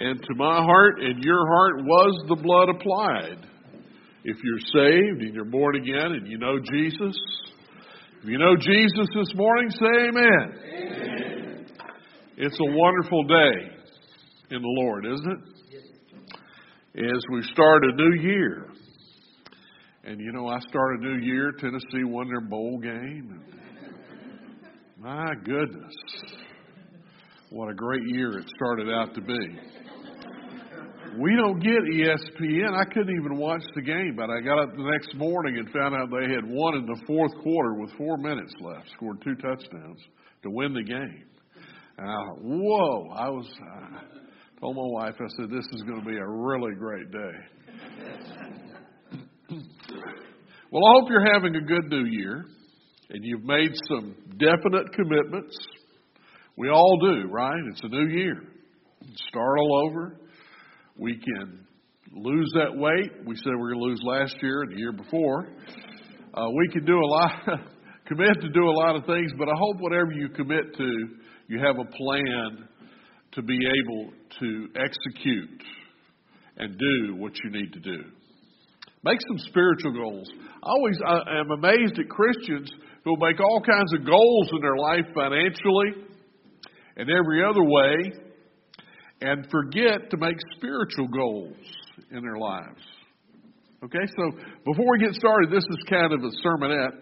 And to my heart and your heart was the blood applied. If you're saved and you're born again and you know Jesus, if you know Jesus this morning, say amen. amen. It's a wonderful day in the Lord, isn't it? As we start a new year. And you know, I start a new year, Tennessee won their bowl game. my goodness. What a great year it started out to be. We don't get ESPN. I couldn't even watch the game, but I got up the next morning and found out they had won in the fourth quarter with four minutes left, scored two touchdowns to win the game. And I thought, whoa! I was I told my wife, I said, this is going to be a really great day. well, I hope you're having a good new year and you've made some definite commitments. We all do, right? It's a new year. Start all over we can lose that weight. We said we are going to lose last year and the year before. Uh, we can do a lot, commit to do a lot of things, but I hope whatever you commit to, you have a plan to be able to execute and do what you need to do. Make some spiritual goals. I always I am amazed at Christians who make all kinds of goals in their life financially and every other way, and forget to make spiritual goals in their lives. Okay, so before we get started, this is kind of a sermonette.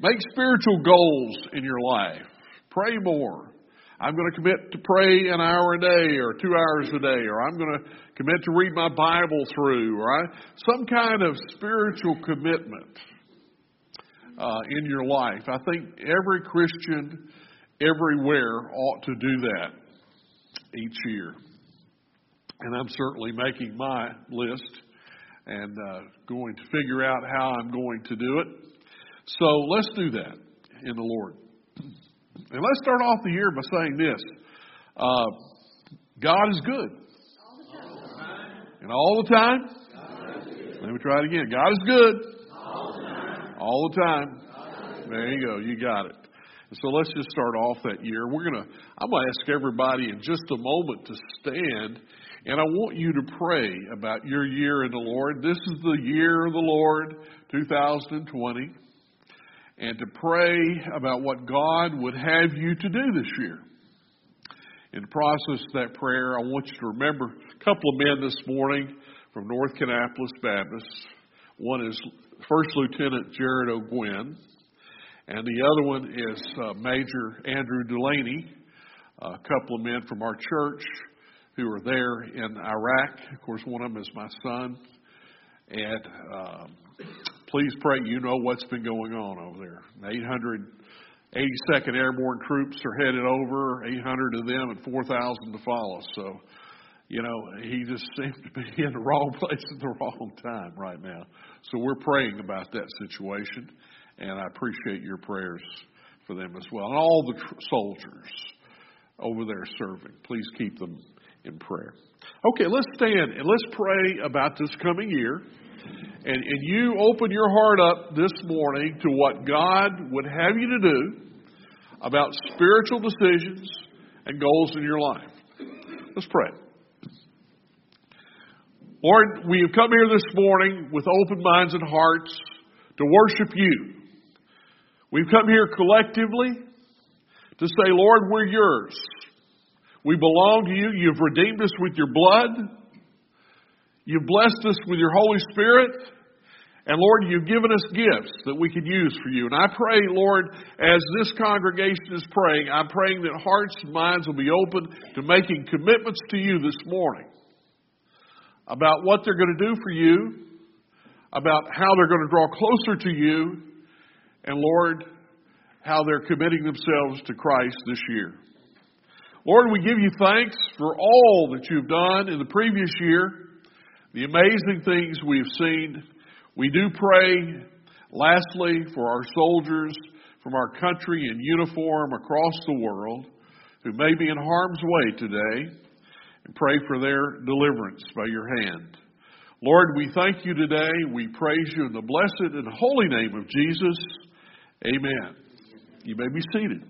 Make spiritual goals in your life. Pray more. I'm going to commit to pray an hour a day or two hours a day, or I'm going to commit to read my Bible through, or I, some kind of spiritual commitment uh, in your life. I think every Christian everywhere ought to do that each year. And I'm certainly making my list and uh, going to figure out how I'm going to do it. So let's do that in the Lord. And let's start off the year by saying this uh, God is good. And all the time? Let me try it again. God is good. All the time. There you go. You got it. So let's just start off that year. We're gonna. I'm gonna ask everybody in just a moment to stand, and I want you to pray about your year in the Lord. This is the year of the Lord, 2020, and to pray about what God would have you to do this year. In the process of that prayer, I want you to remember a couple of men this morning from North Kannapolis Baptist. One is First Lieutenant Jared O'Gwen and the other one is uh, Major Andrew Delaney, a couple of men from our church who are there in Iraq. Of course, one of them is my son. And um, please pray you know what's been going on over there. 882nd Airborne troops are headed over, 800 of them and 4,000 to follow. So, you know, he just seems to be in the wrong place at the wrong time right now. So we're praying about that situation and I appreciate your prayers for them as well. And all the tr- soldiers over there serving, please keep them in prayer. Okay, let's stand and let's pray about this coming year. And, and you open your heart up this morning to what God would have you to do about spiritual decisions and goals in your life. Let's pray. Lord, we have come here this morning with open minds and hearts to worship you. We've come here collectively to say, Lord, we're yours. We belong to you. You've redeemed us with your blood. You've blessed us with your Holy Spirit. And Lord, you've given us gifts that we can use for you. And I pray, Lord, as this congregation is praying, I'm praying that hearts and minds will be open to making commitments to you this morning about what they're going to do for you, about how they're going to draw closer to you, and Lord, how they're committing themselves to Christ this year. Lord, we give you thanks for all that you've done in the previous year, the amazing things we've seen. We do pray, lastly, for our soldiers from our country in uniform across the world who may be in harm's way today, and pray for their deliverance by your hand. Lord, we thank you today. We praise you in the blessed and holy name of Jesus. Amen. You may be seated.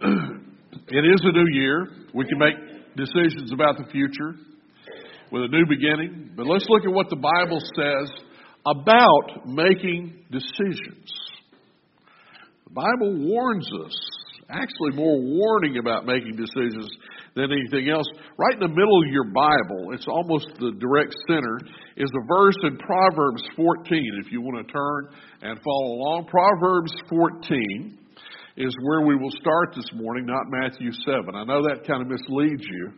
It is a new year. We can make decisions about the future with a new beginning. But let's look at what the Bible says about making decisions. The Bible warns us, actually, more warning about making decisions than anything else. Right in the middle of your Bible, it's almost the direct center, is a verse in Proverbs 14. If you want to turn and follow along, Proverbs 14 is where we will start this morning, not Matthew 7. I know that kind of misleads you.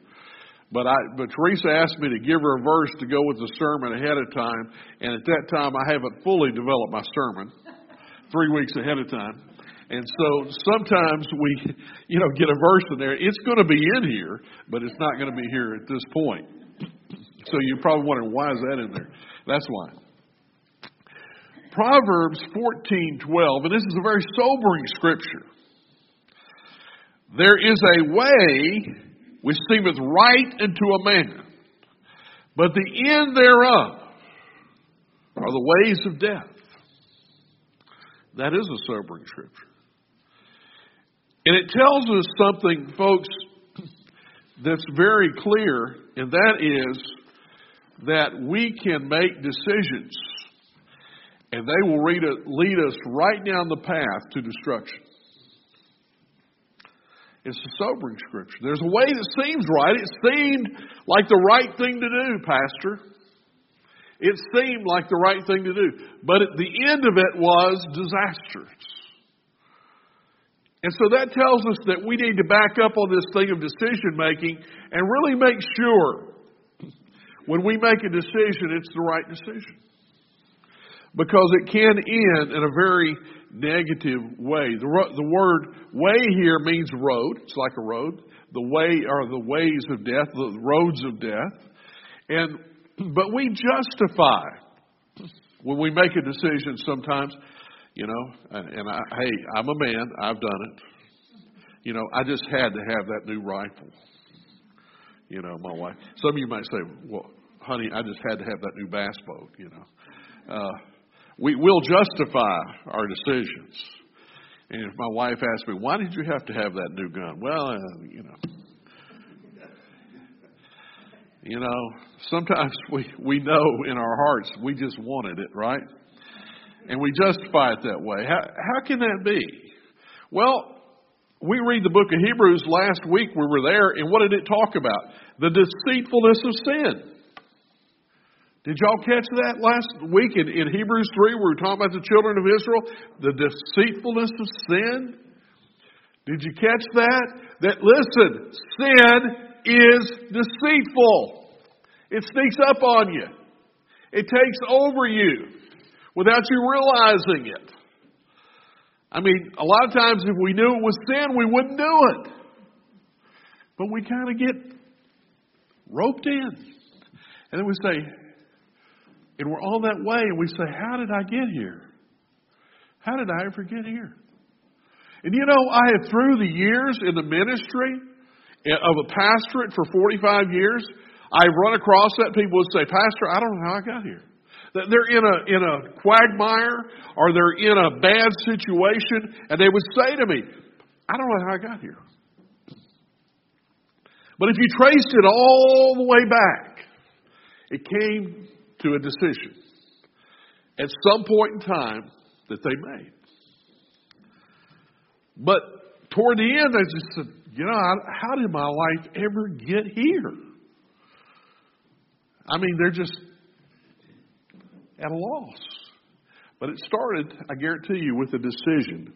But I, but Teresa asked me to give her a verse to go with the sermon ahead of time, and at that time I haven't fully developed my sermon, three weeks ahead of time. And so sometimes we, you know, get a verse in there. It's going to be in here, but it's not going to be here at this point. So you're probably wondering why is that in there? That's why. Proverbs 14:12, and this is a very sobering scripture. There is a way which seemeth right unto a man, but the end thereof are the ways of death. That is a sobering scripture. And it tells us something, folks, that's very clear, and that is that we can make decisions and they will lead us right down the path to destruction. It's a sobering scripture. There's a way that seems right. It seemed like the right thing to do, Pastor. It seemed like the right thing to do. But at the end of it was disastrous. And so that tells us that we need to back up on this thing of decision making and really make sure when we make a decision, it's the right decision because it can end in a very negative way. The, the word way here means road. It's like a road. The way are the ways of death, the roads of death. And, but we justify when we make a decision sometimes, you know, and and I, hey, I'm a man, I've done it. You know, I just had to have that new rifle. You know, my wife. Some of you might say, well, honey, I just had to have that new bass boat, you know. Uh, we will justify our decisions. And if my wife asks me, why did you have to have that new gun? Well, uh, you know. You know, sometimes we, we know in our hearts we just wanted it, right? And we justify it that way. How, how can that be? Well, we read the book of Hebrews last week, we were there, and what did it talk about? The deceitfulness of sin. Did y'all catch that last week in, in Hebrews 3 we were talking about the children of Israel? The deceitfulness of sin? Did you catch that? That, listen, sin is deceitful. It sneaks up on you. It takes over you without you realizing it. I mean, a lot of times if we knew it was sin, we wouldn't do it. But we kind of get roped in. And then we say, and we're on that way and we say, How did I get here? How did I ever get here? And you know, I have through the years in the ministry eh, of a pastorate for 45 years, I've run across that people would say, Pastor, I don't know how I got here. They're in a, in a quagmire or they're in a bad situation and they would say to me, I don't know how I got here. But if you traced it all the way back, it came to a decision at some point in time that they made. But toward the end, I just said, you know, how did my life ever get here? I mean, they're just at a loss. But it started, I guarantee you, with a decision.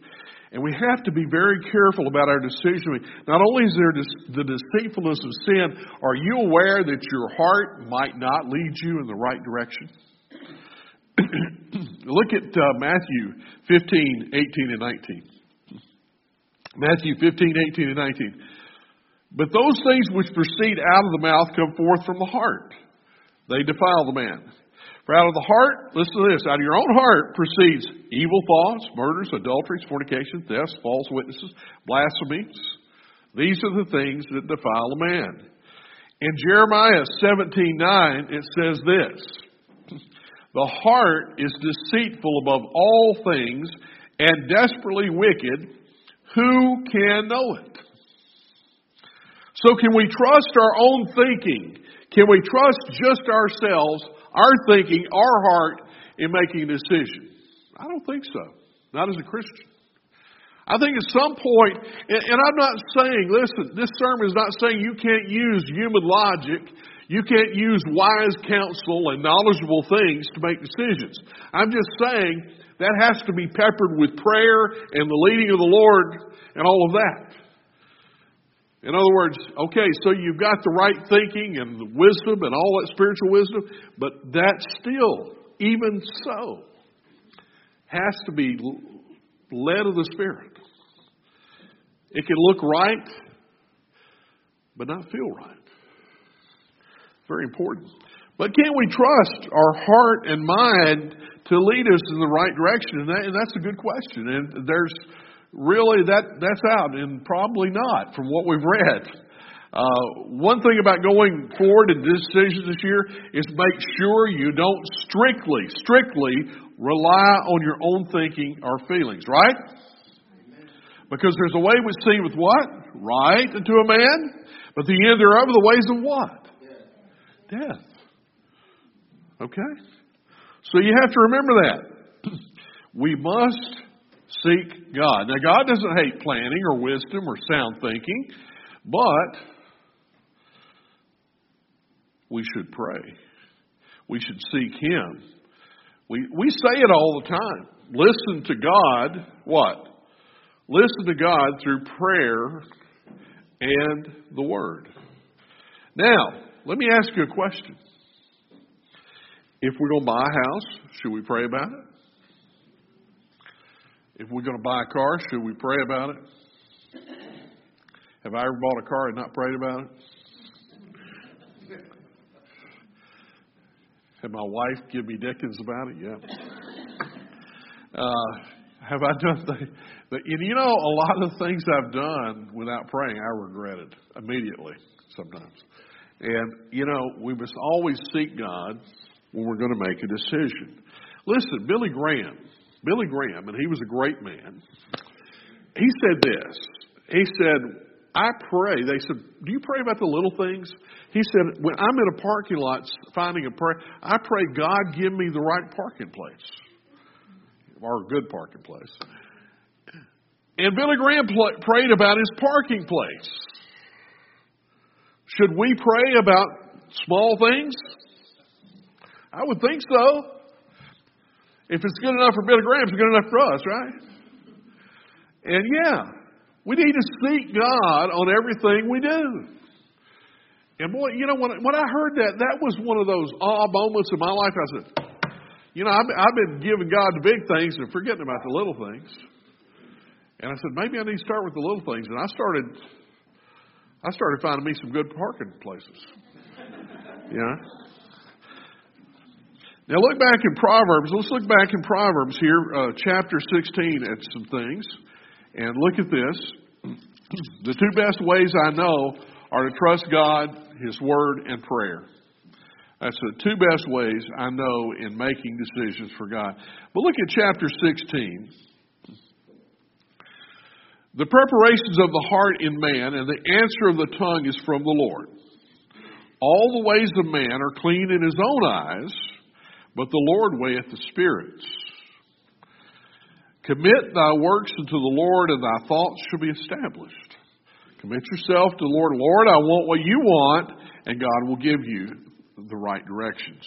And we have to be very careful about our decision. Not only is there the deceitfulness of sin, are you aware that your heart might not lead you in the right direction? Look at uh, Matthew 15, 18, and 19. Matthew 15, 18, and 19. But those things which proceed out of the mouth come forth from the heart. They defile the man. For out of the heart, listen to this, out of your own heart proceeds evil thoughts, murders, adulteries, fornications, thefts, false witnesses, blasphemies. These are the things that defile a man. In Jeremiah 17:9 it says this: The heart is deceitful above all things and desperately wicked. Who can know it? So can we trust our own thinking? Can we trust just ourselves, our thinking, our heart in making a decision? I don't think so. Not as a Christian. I think at some point, and, and I'm not saying, listen, this sermon is not saying you can't use human logic, you can't use wise counsel and knowledgeable things to make decisions. I'm just saying that has to be peppered with prayer and the leading of the Lord and all of that. In other words, okay, so you've got the right thinking and the wisdom and all that spiritual wisdom, but that still, even so, has to be led of the Spirit. It can look right, but not feel right. Very important. But can we trust our heart and mind to lead us in the right direction? And, that, and that's a good question. And there's really that that's out, and probably not from what we've read. Uh, one thing about going forward in decisions this year is make sure you don't strictly, strictly rely on your own thinking or feelings, right? Because there's a way which seemeth what? Right unto a man, but the end thereof are the ways of what? Death. Okay? So you have to remember that. we must seek God. Now, God doesn't hate planning or wisdom or sound thinking, but we should pray. We should seek Him. We, we say it all the time. Listen to God, what? Listen to God through prayer and the Word. Now, let me ask you a question. If we're going to buy a house, should we pray about it? If we're going to buy a car, should we pray about it? Have I ever bought a car and not prayed about it? Had my wife give me dickens about it? Yeah. Uh, have I done the, the, you know, a lot of things I've done without praying, I regret it immediately sometimes. And, you know, we must always seek God when we're going to make a decision. Listen, Billy Graham, Billy Graham, and he was a great man, he said this. He said, I pray. They said, Do you pray about the little things? He said, When I'm in a parking lot finding a prayer, I pray God give me the right parking place or a good parking place. And Billy Graham pl- prayed about his parking place. Should we pray about small things? I would think so. If it's good enough for Billy Graham, it's good enough for us, right? And yeah, we need to seek God on everything we do. And boy, you know, when, when I heard that, that was one of those awe moments in my life. I said, you know, I've, I've been giving God the big things and forgetting about the little things. And I said, maybe I need to start with the little things. And I started, I started finding me some good parking places. Yeah. Now look back in Proverbs. Let's look back in Proverbs here, uh, chapter 16, at some things. And look at this. The two best ways I know are to trust God, His Word, and prayer. That's the two best ways I know in making decisions for God. But look at chapter 16. The preparations of the heart in man and the answer of the tongue is from the Lord. All the ways of man are clean in his own eyes, but the Lord weigheth the spirits. Commit thy works unto the Lord, and thy thoughts shall be established. Commit yourself to the Lord. Lord, I want what you want, and God will give you the right directions.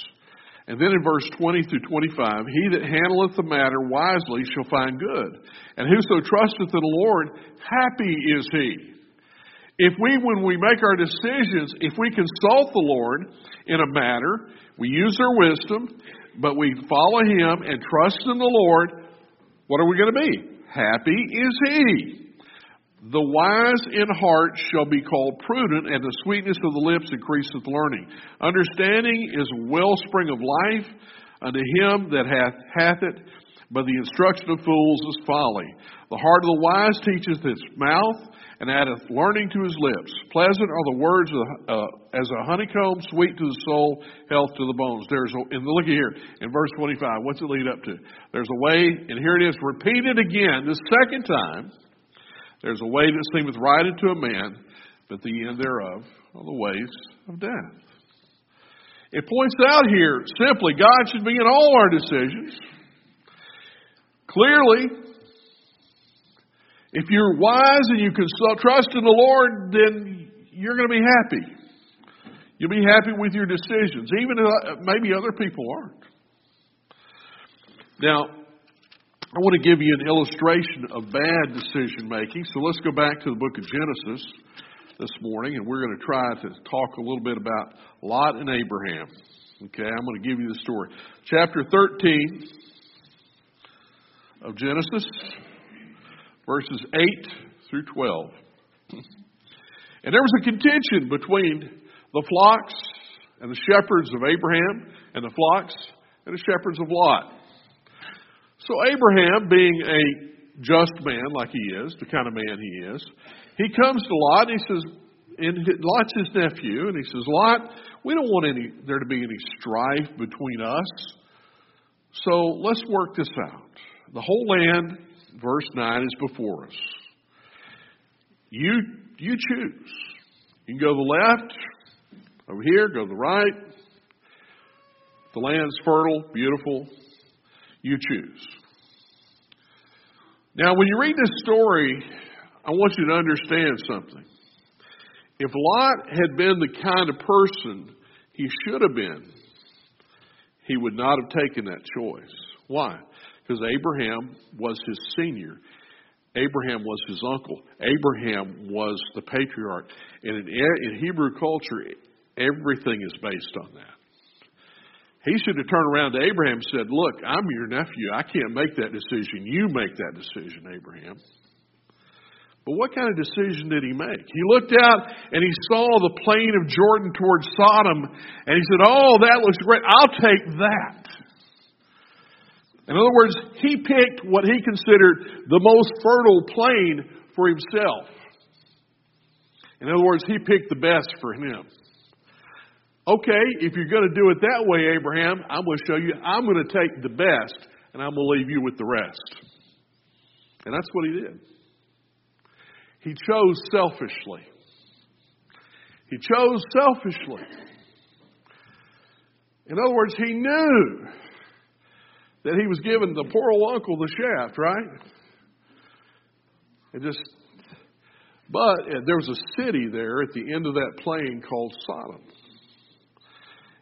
And then in verse 20 through 25, he that handleth the matter wisely shall find good. And whoso trusteth in the Lord, happy is he. If we, when we make our decisions, if we consult the Lord in a matter, we use our wisdom, but we follow him and trust in the Lord, what are we going to be? Happy is he. The wise in heart shall be called prudent, and the sweetness of the lips increaseth learning. Understanding is wellspring of life unto him that hath, hath it, but the instruction of fools is folly. The heart of the wise teacheth his mouth, and addeth learning to his lips. Pleasant are the words of, uh, as a honeycomb, sweet to the soul, health to the bones. There's a, and look here in verse 25. What's it lead up to? There's a way, and here it is, repeated again, the second time there's a way that seemeth right unto a man, but the end thereof are the ways of death. It points out here simply God should be in all our decisions. Clearly, if you're wise and you can trust in the Lord, then you're going to be happy. You'll be happy with your decisions, even if uh, maybe other people aren't. Now, I want to give you an illustration of bad decision making. So let's go back to the book of Genesis this morning, and we're going to try to talk a little bit about Lot and Abraham. Okay, I'm going to give you the story. Chapter 13 of Genesis, verses 8 through 12. And there was a contention between the flocks and the shepherds of Abraham and the flocks and the shepherds of Lot. So Abraham, being a just man like he is, the kind of man he is, he comes to Lot and he says, and Lot's his nephew, and he says, Lot, we don't want any there to be any strife between us. So let's work this out. The whole land, verse 9, is before us. You you choose. You can go to the left, over here, go to the right. The land's fertile, beautiful. You choose. Now, when you read this story, I want you to understand something. If Lot had been the kind of person he should have been, he would not have taken that choice. Why? Because Abraham was his senior. Abraham was his uncle. Abraham was the patriarch. And in, in Hebrew culture, everything is based on that. He should have turned around to Abraham and said, Look, I'm your nephew. I can't make that decision. You make that decision, Abraham. But what kind of decision did he make? He looked out and he saw the plain of Jordan towards Sodom, and he said, Oh, that looks great. I'll take that. In other words, he picked what he considered the most fertile plain for himself. In other words, he picked the best for him. Okay, if you're going to do it that way, Abraham, I'm going to show you, I'm going to take the best and I'm going to leave you with the rest. And that's what he did. He chose selfishly. He chose selfishly. In other words, he knew that he was giving the poor old uncle the shaft, right? It just, but eh, there was a city there at the end of that plain called Sodom.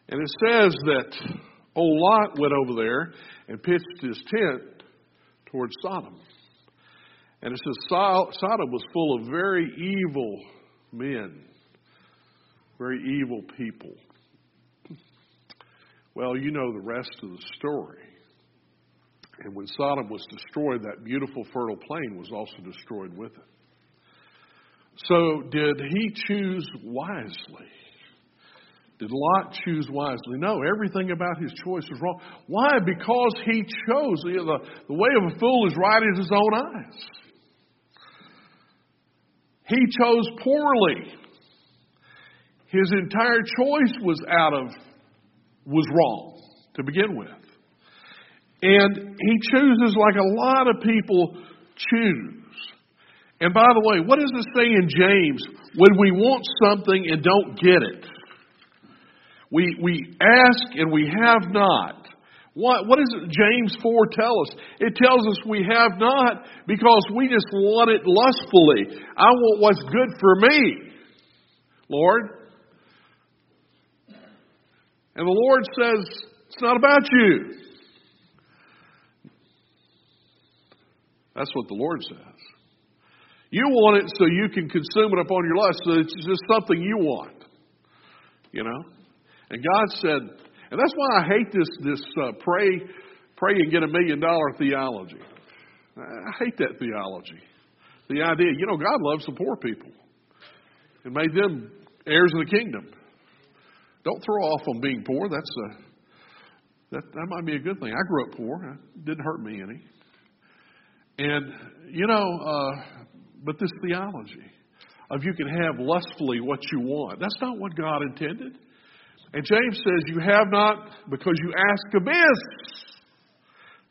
And it says that old Lot went over there and pitched his tent towards Sodom. And it says Sodom was full of very evil men, very evil people. Well, you know the rest of the story. And when Sodom was destroyed, that beautiful fertile plain was also destroyed with it. So, did he choose wisely? Did Lot choose wisely? No, everything about his choice was wrong. Why? Because he chose. The, the way of a fool is right in his own eyes. He chose poorly. His entire choice was out of, was wrong to begin with. And he chooses like a lot of people choose. And by the way, what does it say in James when we want something and don't get it? We, we ask and we have not. What, what does James 4 tell us? It tells us we have not because we just want it lustfully. I want what's good for me, Lord. And the Lord says, it's not about you. That's what the Lord says. You want it so you can consume it upon your life, so it's just something you want. You know? And God said, and that's why I hate this this uh, pray pray and get a million dollar theology. I hate that theology. The idea, you know, God loves the poor people and made them heirs of the kingdom. Don't throw off on being poor. That's a that that might be a good thing. I grew up poor. It didn't hurt me any. And you know, uh, but this theology of you can have lustfully what you want. That's not what God intended. And James says, You have not because you ask amiss,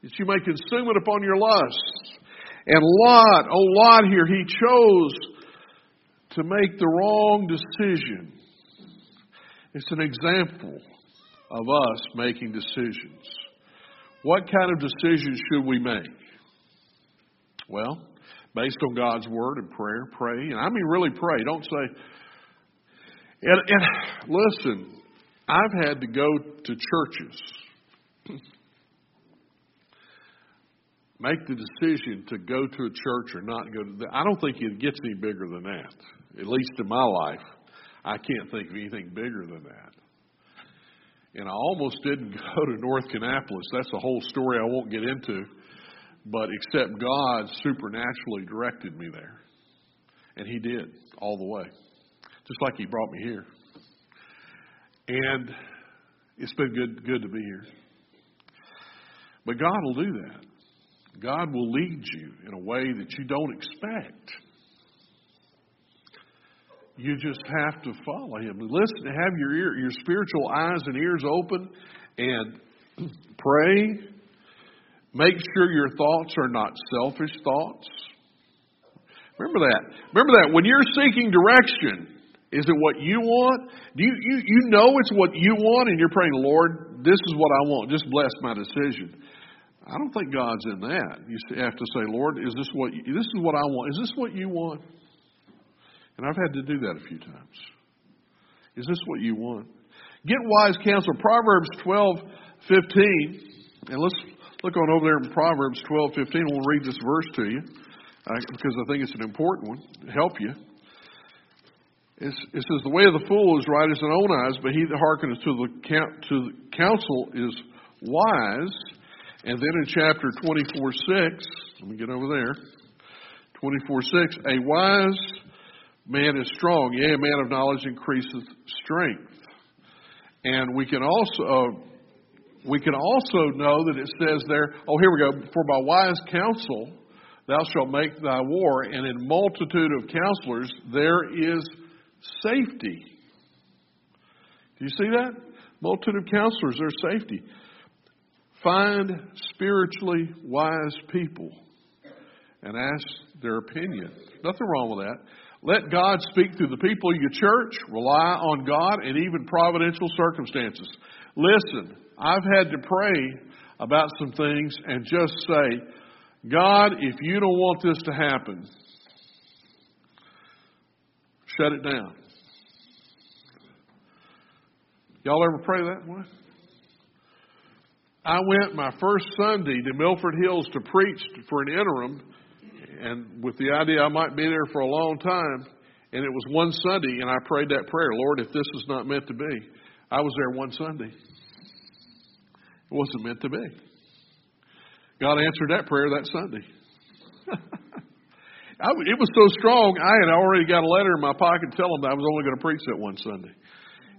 that you may consume it upon your lusts. And Lot, oh Lot here, he chose to make the wrong decision. It's an example of us making decisions. What kind of decisions should we make? Well, based on God's word and prayer, pray. And I mean, really pray. Don't say, and, and listen, I've had to go to churches, make the decision to go to a church or not go to. The, I don't think it gets any bigger than that. At least in my life, I can't think of anything bigger than that. And I almost didn't go to North Kannapolis. That's a whole story I won't get into. But except God supernaturally directed me there. And He did all the way. Just like He brought me here. And it's been good, good to be here. But God will do that. God will lead you in a way that you don't expect. You just have to follow Him. Listen, have your ear, your spiritual eyes and ears open, and pray. Make sure your thoughts are not selfish thoughts. Remember that. Remember that when you're seeking direction, is it what you want? Do you, you, you know it's what you want and you're praying, Lord, this is what I want. Just bless my decision. I don't think God's in that. You have to say, Lord, is this what this is what I want? Is this what you want? And I've had to do that a few times. Is this what you want? Get wise counsel. Proverbs 12, 15. And let's look on over there in Proverbs 12, 15. We'll read this verse to you uh, because I think it's an important one to help you. It's, it says, The way of the fool is right as his own eyes, but he that hearkeneth to the, to the counsel is wise. And then in chapter 24, 6, let me get over there. 24, 6, a wise man is strong, yea, a man of knowledge increaseth strength. And we can also uh, we can also know that it says there, oh here we go, for by wise counsel thou shalt make thy war, and in multitude of counselors there is safety. Do you see that? Multitude of counselors, there's safety. Find spiritually wise people and ask their opinion. Nothing wrong with that. Let God speak through the people of your church. Rely on God and even providential circumstances. Listen, I've had to pray about some things and just say, God, if you don't want this to happen, shut it down. Y'all ever pray that way? I went my first Sunday to Milford Hills to preach for an interim, and with the idea I might be there for a long time. And it was one Sunday, and I prayed that prayer Lord, if this is not meant to be, I was there one Sunday. It wasn't meant to be. God answered that prayer that Sunday. I, it was so strong, I had already got a letter in my pocket telling them that I was only going to preach that one Sunday.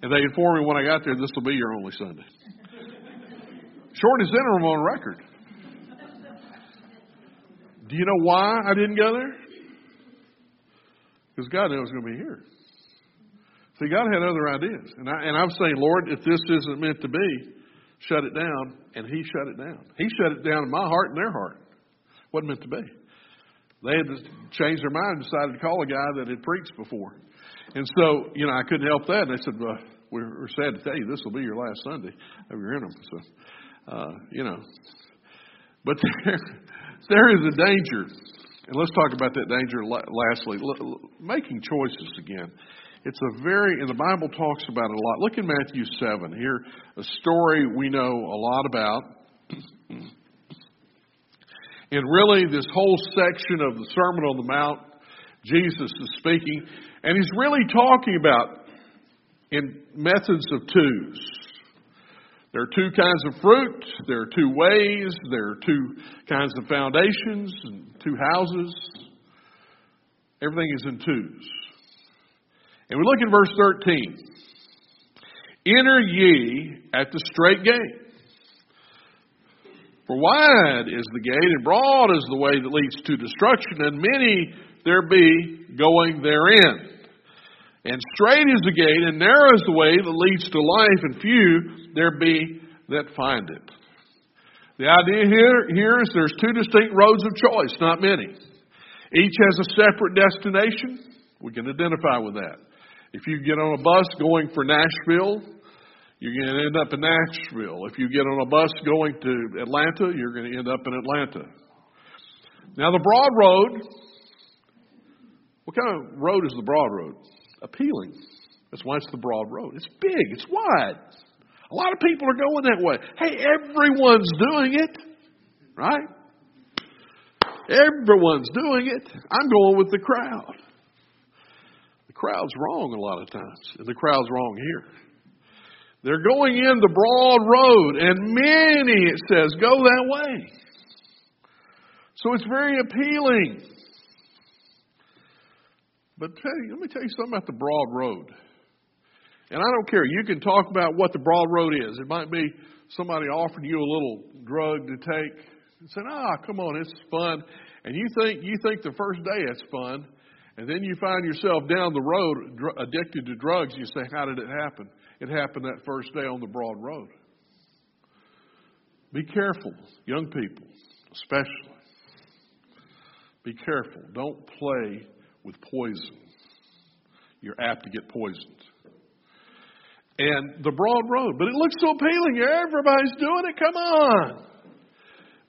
And they informed me when I got there, this will be your only Sunday. Shortest interim on record. Do you know why I didn't go there? Because God knew I was going to be here. See, God had other ideas. And, I, and I'm saying, Lord, if this isn't meant to be, shut it down. And He shut it down. He shut it down in my heart and their heart. Wasn't meant to be. They had to change their mind and decided to call a guy that had preached before. And so, you know, I couldn't help that. And they said, well, we're, sad to tell you this will be your last Sunday of your interim. So, uh, you know. But there, there is a danger. And let's talk about that danger lastly. L- Making choices again. It's a very, and the Bible talks about it a lot. Look in Matthew 7. Here, a story we know a lot about. And really, this whole section of the Sermon on the Mount, Jesus is speaking, and he's really talking about in methods of twos. There are two kinds of fruit, there are two ways, there are two kinds of foundations, and two houses. Everything is in twos. And we look at verse 13. Enter ye at the straight gate. For wide is the gate, and broad is the way that leads to destruction, and many there be going therein. And straight is the gate, and narrow is the way that leads to life, and few there be that find it. The idea here, here is there's two distinct roads of choice, not many. Each has a separate destination, We can identify with that. If you get on a bus going for Nashville, you're going to end up in Nashville. If you get on a bus going to Atlanta, you're going to end up in Atlanta. Now, the broad road, what kind of road is the broad road? Appealing. That's why it's the broad road. It's big, it's wide. A lot of people are going that way. Hey, everyone's doing it, right? Everyone's doing it. I'm going with the crowd. Crowd's wrong a lot of times, and the crowd's wrong here. They're going in the broad road, and many, it says, go that way. So it's very appealing. But you, let me tell you something about the broad road. And I don't care. You can talk about what the broad road is. It might be somebody offering you a little drug to take and saying, "Ah, come on, it's fun." And you think you think the first day it's fun, and then you find yourself down the road dr- addicted to drugs. You say, "How did it happen?" It happened that first day on the broad road. Be careful, young people, especially. Be careful. Don't play with poison. You're apt to get poisoned and the broad road. But it looks so appealing. Everybody's doing it. Come on.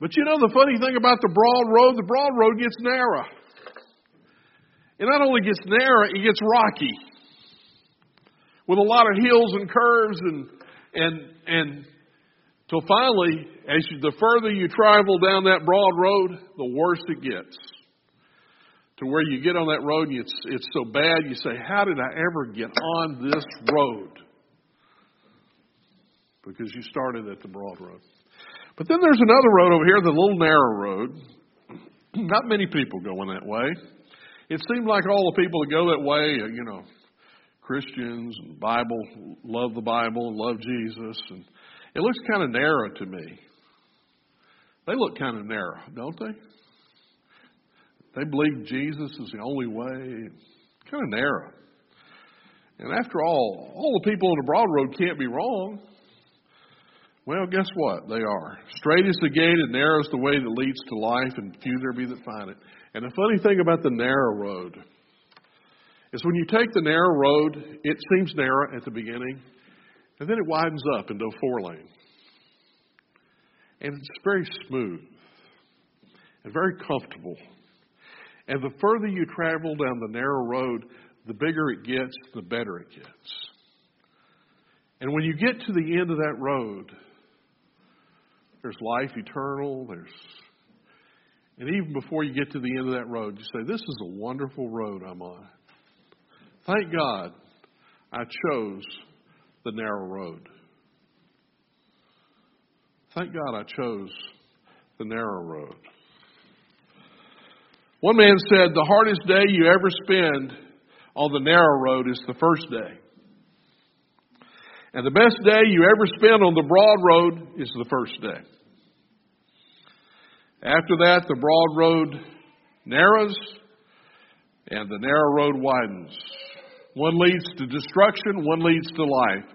But you know the funny thing about the broad road, the broad road gets narrow. It not only gets narrow, it gets rocky. With a lot of hills and curves and and and till finally, as you, the further you travel down that broad road, the worse it gets. To where you get on that road and it's it's so bad you say, How did I ever get on this road? because you started at the broad road. But then there's another road over here, the little narrow road. Not many people going that way. It seemed like all the people that go that way, uh, you know, Christians and Bible, love the Bible and love Jesus, and it looks kind of narrow to me. They look kind of narrow, don't they? They believe Jesus is the only way. Kind of narrow. And after all, all the people on the broad road can't be wrong. Well, guess what? They are. Straight is the gate and narrow is the way that leads to life, and few there be that find it. And the funny thing about the narrow road is when you take the narrow road, it seems narrow at the beginning, and then it widens up into a four lane. And it's very smooth and very comfortable. And the further you travel down the narrow road, the bigger it gets, the better it gets. And when you get to the end of that road, there's life eternal. There's and even before you get to the end of that road, you say, This is a wonderful road I'm on. Thank God I chose the narrow road. Thank God I chose the narrow road. One man said, The hardest day you ever spend on the narrow road is the first day. And the best day you ever spend on the broad road is the first day. After that, the broad road narrows and the narrow road widens. One leads to destruction, one leads to life.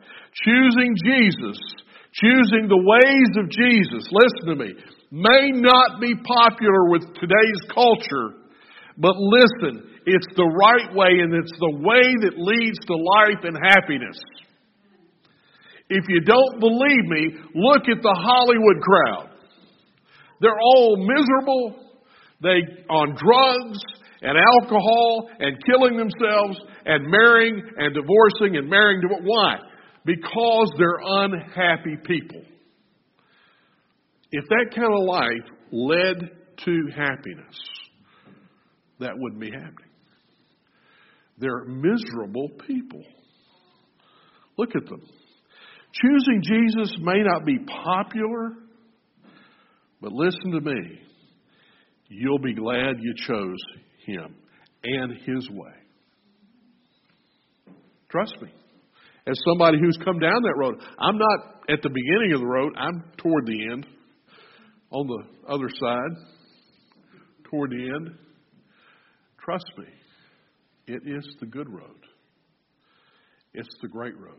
Choosing Jesus, choosing the ways of Jesus, listen to me, may not be popular with today's culture, but listen, it's the right way and it's the way that leads to life and happiness. If you don't believe me, look at the Hollywood crowd. They're all miserable. They on drugs and alcohol and killing themselves and marrying and divorcing and marrying. Why? Because they're unhappy people. If that kind of life led to happiness, that wouldn't be happening. They're miserable people. Look at them. Choosing Jesus may not be popular, but listen to me. You'll be glad you chose him and his way. Trust me. As somebody who's come down that road, I'm not at the beginning of the road, I'm toward the end, on the other side, toward the end. Trust me, it is the good road. It's the great road.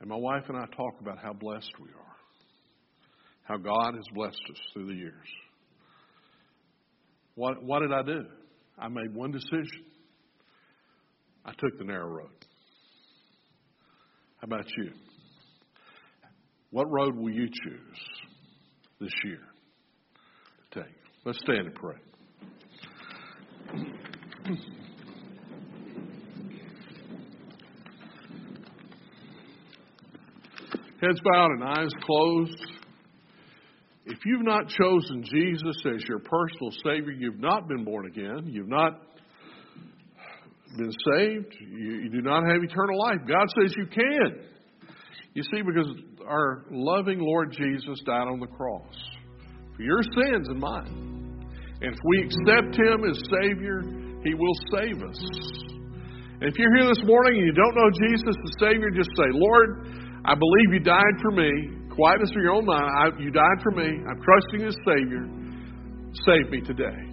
And my wife and I talk about how blessed we are, how God has blessed us through the years. What, what did I do? I made one decision. I took the narrow road. How about you? What road will you choose this year to take? Let's stand and pray. Heads bowed and eyes closed. If you've not chosen Jesus as your personal Savior, you've not been born again, you've not been saved, you, you do not have eternal life. God says you can. You see, because our loving Lord Jesus died on the cross for your sins and mine. And if we accept Him as Savior, He will save us. And if you're here this morning and you don't know Jesus as Savior, just say, Lord, I believe you died for me. Quietness of your own mind. I, you died for me. I'm trusting as Savior. Save me today.